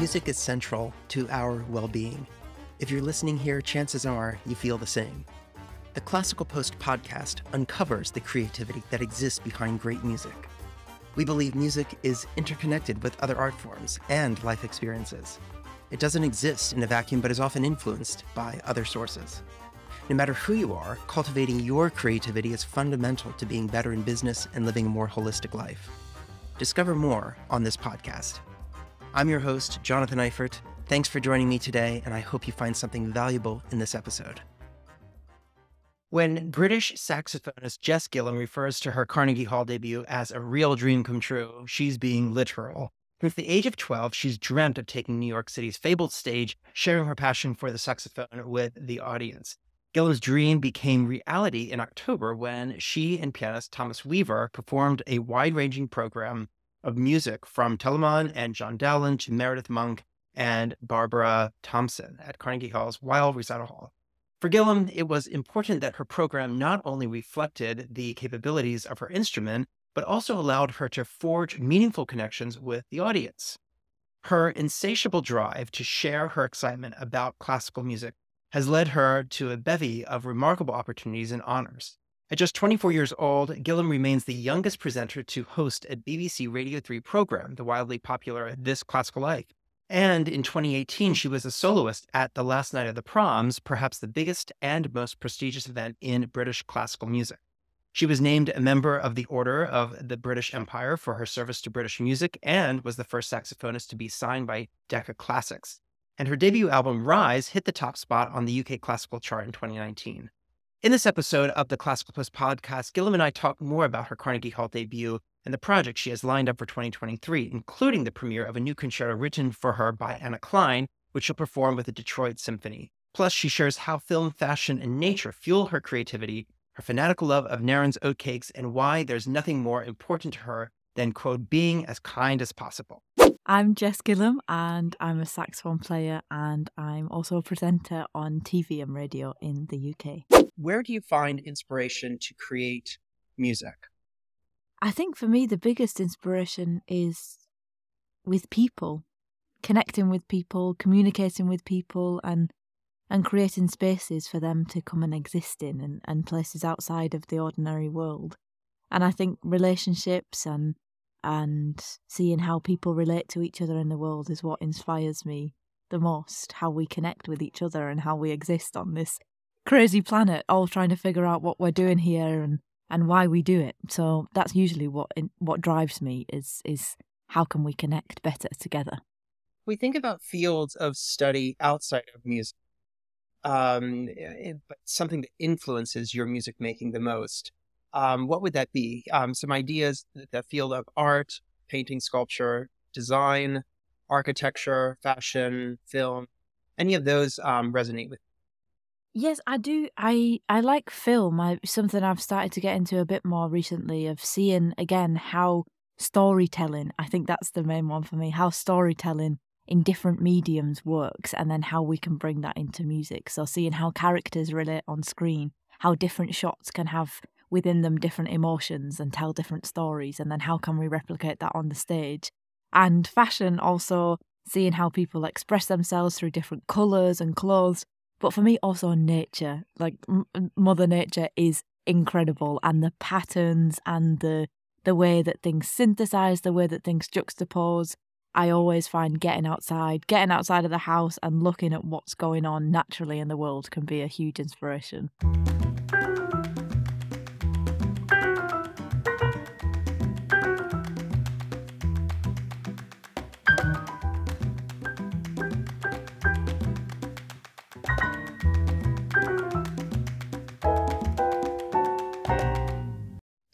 music is central to our well being. If you're listening here, chances are you feel the same. The Classical Post podcast uncovers the creativity that exists behind great music. We believe music is interconnected with other art forms and life experiences. It doesn't exist in a vacuum, but is often influenced by other sources. No matter who you are, cultivating your creativity is fundamental to being better in business and living a more holistic life. Discover more on this podcast. I'm your host, Jonathan Eifert. Thanks for joining me today, and I hope you find something valuable in this episode. When British saxophonist Jess Gillam refers to her Carnegie Hall debut as a real dream come true, she's being literal. Since the age of 12, she's dreamt of taking New York City's fabled stage, sharing her passion for the saxophone with the audience. Gillam's dream became reality in October when she and pianist Thomas Weaver performed a wide ranging program of music from Telemann mm-hmm. and John Dowland to Meredith Monk and Barbara Thompson at Carnegie Hall's Weill Recital Hall. For Gillam, it was important that her program not only reflected the capabilities of her instrument, but also allowed her to forge meaningful connections with the audience. Her insatiable drive to share her excitement about classical music has led her to a bevy of remarkable opportunities and honors. At just 24 years old, Gillam remains the youngest presenter to host a BBC Radio 3 program, the wildly popular This Classical Life. And in 2018, she was a soloist at the last night of the proms, perhaps the biggest and most prestigious event in British classical music. She was named a member of the Order of the British Empire for her service to British music and was the first saxophonist to be signed by Decca Classics. And her debut album, Rise, hit the top spot on the UK classical chart in 2019. In this episode of the Classical Post podcast, Gillam and I talk more about her Carnegie Hall debut and the projects she has lined up for 2023, including the premiere of a new concerto written for her by Anna Clyne, which she'll perform with the Detroit Symphony. Plus, she shares how film, fashion, and nature fuel her creativity, her fanatical love of Nairn's oatcakes, and why there's nothing more important to her than, quote, being as kind as possible. I'm Jess Gillam, and I'm a saxophone player, and I'm also a presenter on TV and radio in the UK. Where do you find inspiration to create music? I think for me, the biggest inspiration is with people, connecting with people, communicating with people, and and creating spaces for them to come and exist in and, and places outside of the ordinary world. And I think relationships and and seeing how people relate to each other in the world is what inspires me the most. How we connect with each other and how we exist on this crazy planet, all trying to figure out what we're doing here and and why we do it. So that's usually what what drives me is is how can we connect better together. We think about fields of study outside of music, um, eh, but something that influences your music making the most. Um, what would that be? Um, some ideas the field of art, painting, sculpture, design, architecture, fashion, film. Any of those um, resonate with you? Yes, I do. I I like film. I something I've started to get into a bit more recently of seeing again how storytelling. I think that's the main one for me. How storytelling in different mediums works, and then how we can bring that into music. So seeing how characters relate on screen, how different shots can have within them different emotions and tell different stories, and then how can we replicate that on the stage? And fashion also seeing how people express themselves through different colors and clothes but for me, also nature, like m- Mother Nature is incredible, and the patterns and the the way that things synthesize, the way that things juxtapose. I always find getting outside, getting outside of the house, and looking at what's going on naturally in the world can be a huge inspiration.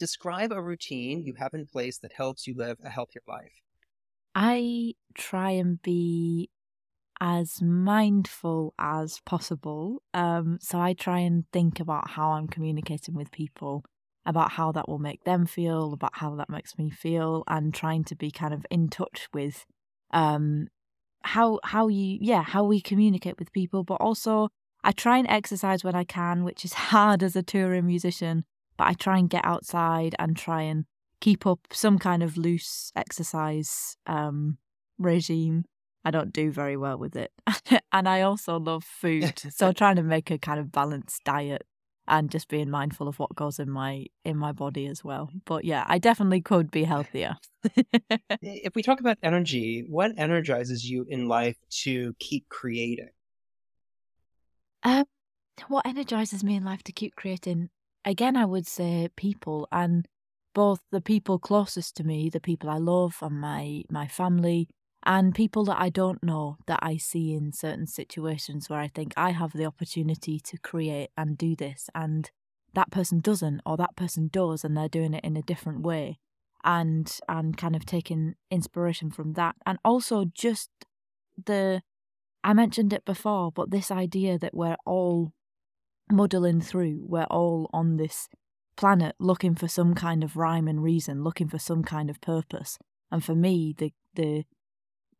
Describe a routine you have in place that helps you live a healthier life. I try and be as mindful as possible. Um, so I try and think about how I'm communicating with people, about how that will make them feel, about how that makes me feel, and trying to be kind of in touch with um, how how you yeah how we communicate with people, but also I try and exercise when I can, which is hard as a touring musician but I try and get outside and try and keep up some kind of loose exercise um, regime. I don't do very well with it. and I also love food. so trying to make a kind of balanced diet and just being mindful of what goes in my in my body as well. But yeah, I definitely could be healthier. if we talk about energy, what energizes you in life to keep creating? Um, what energizes me in life to keep creating? Again, I would say people and both the people closest to me, the people I love and my my family, and people that I don't know that I see in certain situations where I think I have the opportunity to create and do this and that person doesn't or that person does and they're doing it in a different way and and kind of taking inspiration from that. And also just the I mentioned it before but this idea that we're all muddling through we're all on this planet looking for some kind of rhyme and reason looking for some kind of purpose and for me the the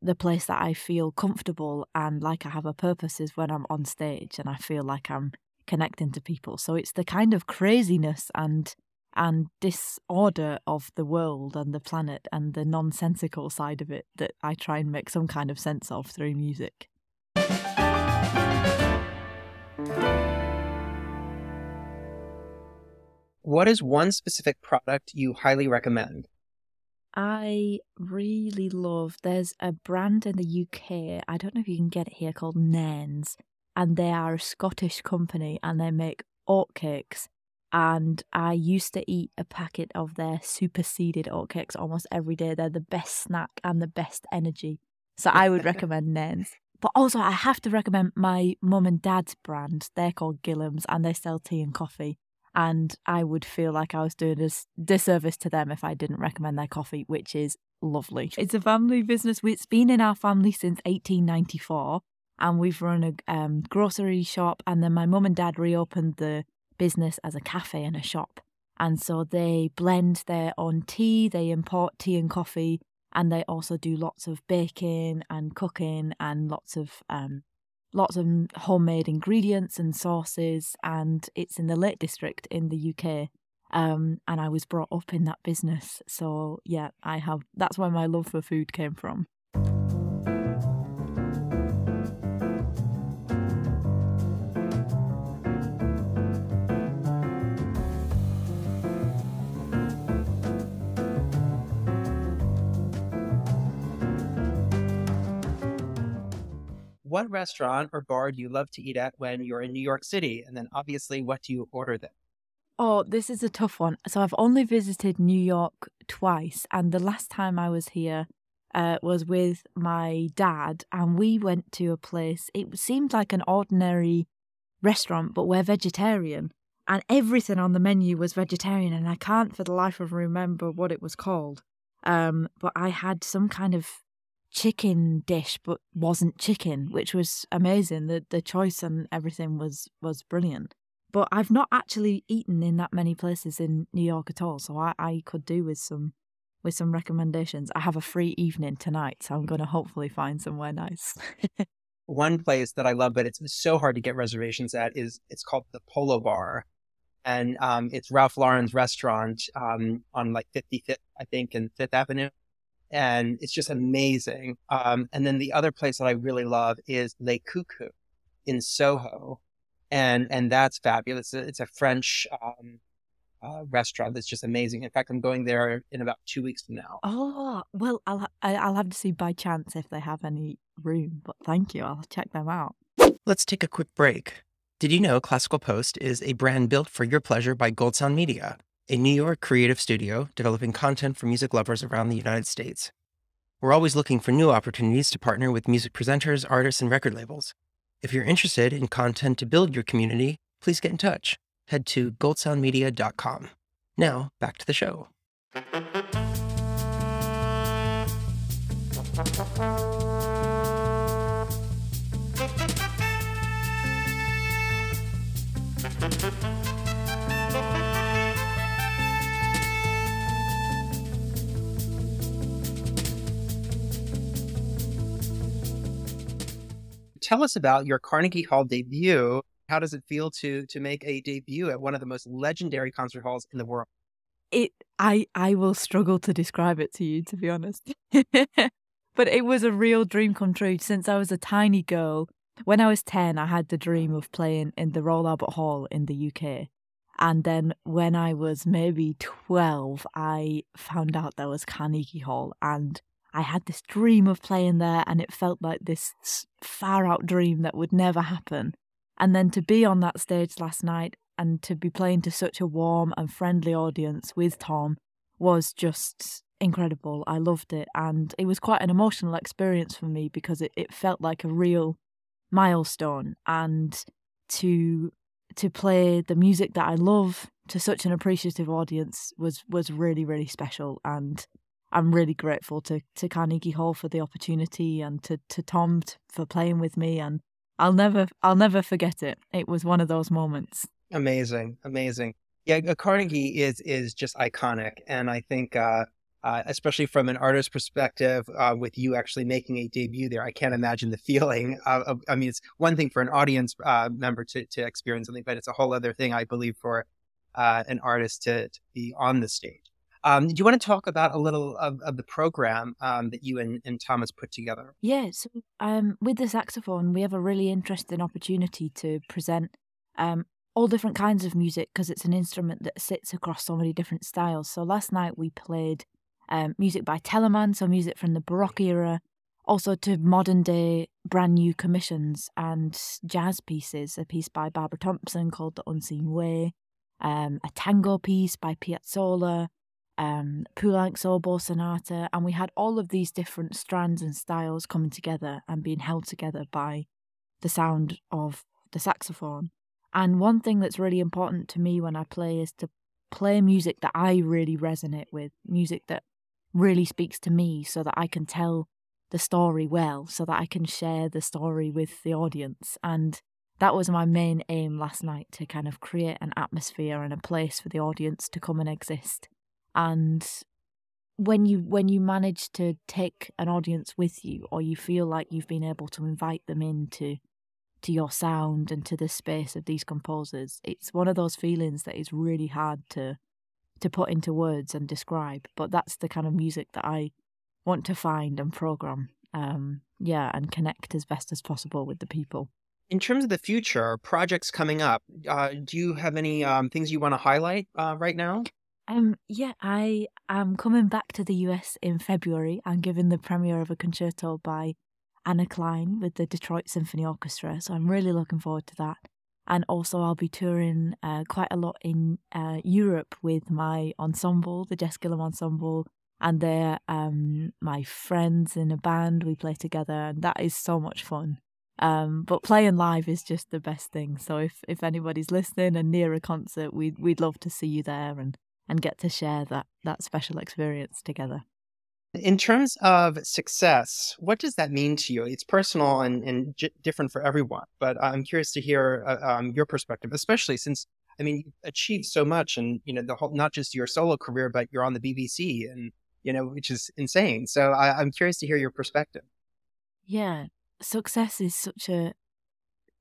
the place that I feel comfortable and like I have a purpose is when I'm on stage and I feel like I'm connecting to people. So it's the kind of craziness and and disorder of the world and the planet and the nonsensical side of it that I try and make some kind of sense of through music. What is one specific product you highly recommend? I really love. There's a brand in the UK. I don't know if you can get it here called Nairns, and they are a Scottish company, and they make oatcakes. And I used to eat a packet of their super seeded oatcakes almost every day. They're the best snack and the best energy. So I would recommend Nairns. But also, I have to recommend my mum and dad's brand. They're called Gillam's, and they sell tea and coffee and I would feel like I was doing a disservice to them if I didn't recommend their coffee, which is lovely. It's a family business. It's been in our family since 1894, and we've run a um, grocery shop. And then my mum and dad reopened the business as a cafe and a shop. And so they blend their own tea, they import tea and coffee, and they also do lots of baking and cooking and lots of um, lots of homemade ingredients and sauces, and it's in the Lake District in the UK. Um, and I was brought up in that business, so yeah, I have. That's where my love for food came from. What restaurant or bar do you love to eat at when you're in New York City? And then obviously, what do you order there? Oh, this is a tough one. So I've only visited New York twice, and the last time I was here uh, was with my dad, and we went to a place. It seemed like an ordinary restaurant, but we're vegetarian, and everything on the menu was vegetarian, and I can't for the life of remember what it was called. Um, but I had some kind of chicken dish but wasn't chicken, which was amazing. The the choice and everything was was brilliant. But I've not actually eaten in that many places in New York at all, so I, I could do with some with some recommendations. I have a free evening tonight, so I'm going to hopefully find somewhere nice. One place that I love, but it's so hard to get reservations at, is it's called the Polo Bar, and um, it's Ralph Lauren's restaurant um, on like 55th, I think, and Fifth Avenue and it's just amazing. Um, and then the other place that I really love is Le Coucou in Soho, and and that's fabulous. It's a French um, uh, restaurant that's just amazing. In fact, I'm going there in about two weeks from now. Oh well, I'll ha- I'll have to see by chance if they have any room. But thank you, I'll check them out. Let's take a quick break. Did you know Classical Post is a brand built for your pleasure by Gold Sound Media? A New York creative studio developing content for music lovers around the United States. We're always looking for new opportunities to partner with music presenters, artists, and record labels. If you're interested in content to build your community, please get in touch. Head to goldsoundmedia.com. Now, back to the show. Tell us about your Carnegie Hall debut. How does it feel to to make a debut at one of the most legendary concert halls in the world? It I I will struggle to describe it to you to be honest. but it was a real dream come true since I was a tiny girl. When I was 10, I had the dream of playing in the Royal Albert Hall in the UK. And then when I was maybe 12, I found out there was Carnegie Hall and I had this dream of playing there and it felt like this far out dream that would never happen. And then to be on that stage last night and to be playing to such a warm and friendly audience with Tom was just incredible. I loved it. And it was quite an emotional experience for me because it, it felt like a real milestone. And to to play the music that I love to such an appreciative audience was was really, really special. And I'm really grateful to, to Carnegie Hall for the opportunity and to, to Tom for playing with me and I'll never I'll never forget it. It was one of those moments. Amazing, amazing. Yeah, Carnegie is is just iconic, and I think, uh, uh, especially from an artist perspective, uh, with you actually making a debut there, I can't imagine the feeling. Of I mean, it's one thing for an audience uh, member to to experience something, but it's a whole other thing, I believe, for uh, an artist to, to be on the stage. Um, do you want to talk about a little of, of the program um, that you and, and Thomas put together? Yeah, so um, with the saxophone, we have a really interesting opportunity to present um, all different kinds of music because it's an instrument that sits across so many different styles. So last night we played um, music by Telemann, so music from the Baroque era, also to modern day brand new commissions and jazz pieces. A piece by Barbara Thompson called The Unseen Way, um, a tango piece by Piazzolla um, Poulenc's Oboe Sonata, and we had all of these different strands and styles coming together and being held together by the sound of the saxophone. And one thing that's really important to me when I play is to play music that I really resonate with, music that really speaks to me so that I can tell the story well, so that I can share the story with the audience. And that was my main aim last night to kind of create an atmosphere and a place for the audience to come and exist and when you when you manage to take an audience with you or you feel like you've been able to invite them into to your sound and to the space of these composers it's one of those feelings that is really hard to to put into words and describe. But that's the kind of music that i want to find and program um yeah and connect as best as possible with the people. In terms of the future projects coming up uh, do you have any um, things you want to highlight uh, right now um, yeah, I am coming back to the US in February. I'm giving the premiere of a concerto by Anna Clyne with the Detroit Symphony Orchestra, so I'm really looking forward to that. And also, I'll be touring uh, quite a lot in uh, Europe with my ensemble, the Jess Gillam Ensemble, and they're um, my friends in a band. We play together, and that is so much fun. Um, but playing live is just the best thing. So if, if anybody's listening and near a concert, we'd we'd love to see you there and and get to share that that special experience together. In terms of success, what does that mean to you? It's personal and, and j- different for everyone, but I'm curious to hear uh, um, your perspective, especially since I mean you've achieved so much, and you know the whole not just your solo career, but you're on the BBC, and you know which is insane. So I, I'm curious to hear your perspective. Yeah, success is such a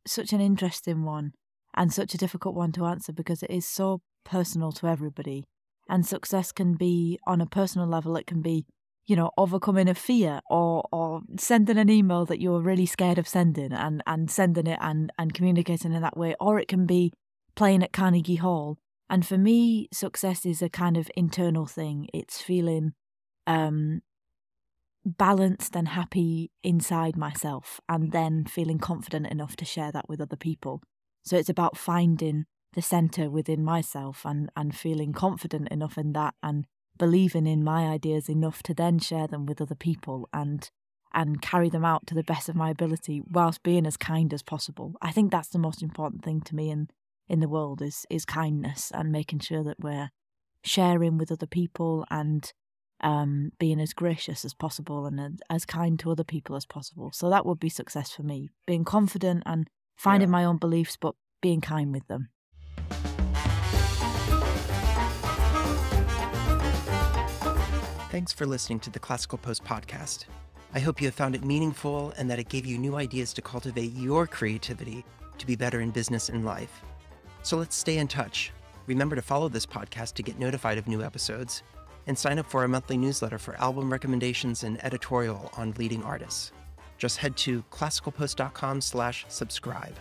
such an interesting one and such a difficult one to answer because it is so personal to everybody. And success can be on a personal level, it can be, you know, overcoming a fear or or sending an email that you're really scared of sending and, and sending it and, and communicating in that way. Or it can be playing at Carnegie Hall. And for me, success is a kind of internal thing. It's feeling um, balanced and happy inside myself and then feeling confident enough to share that with other people. So it's about finding the center within myself and, and feeling confident enough in that and believing in my ideas enough to then share them with other people and and carry them out to the best of my ability whilst being as kind as possible. I think that's the most important thing to me in in the world is is kindness and making sure that we're sharing with other people and um, being as gracious as possible and as kind to other people as possible. So that would be success for me. Being confident and finding yeah. my own beliefs, but being kind with them. Thanks for listening to the Classical Post podcast. I hope you have found it meaningful and that it gave you new ideas to cultivate your creativity to be better in business and life. So let's stay in touch. Remember to follow this podcast to get notified of new episodes. and sign up for our monthly newsletter for album recommendations and editorial on leading artists. Just head to classicalpost.com slash subscribe.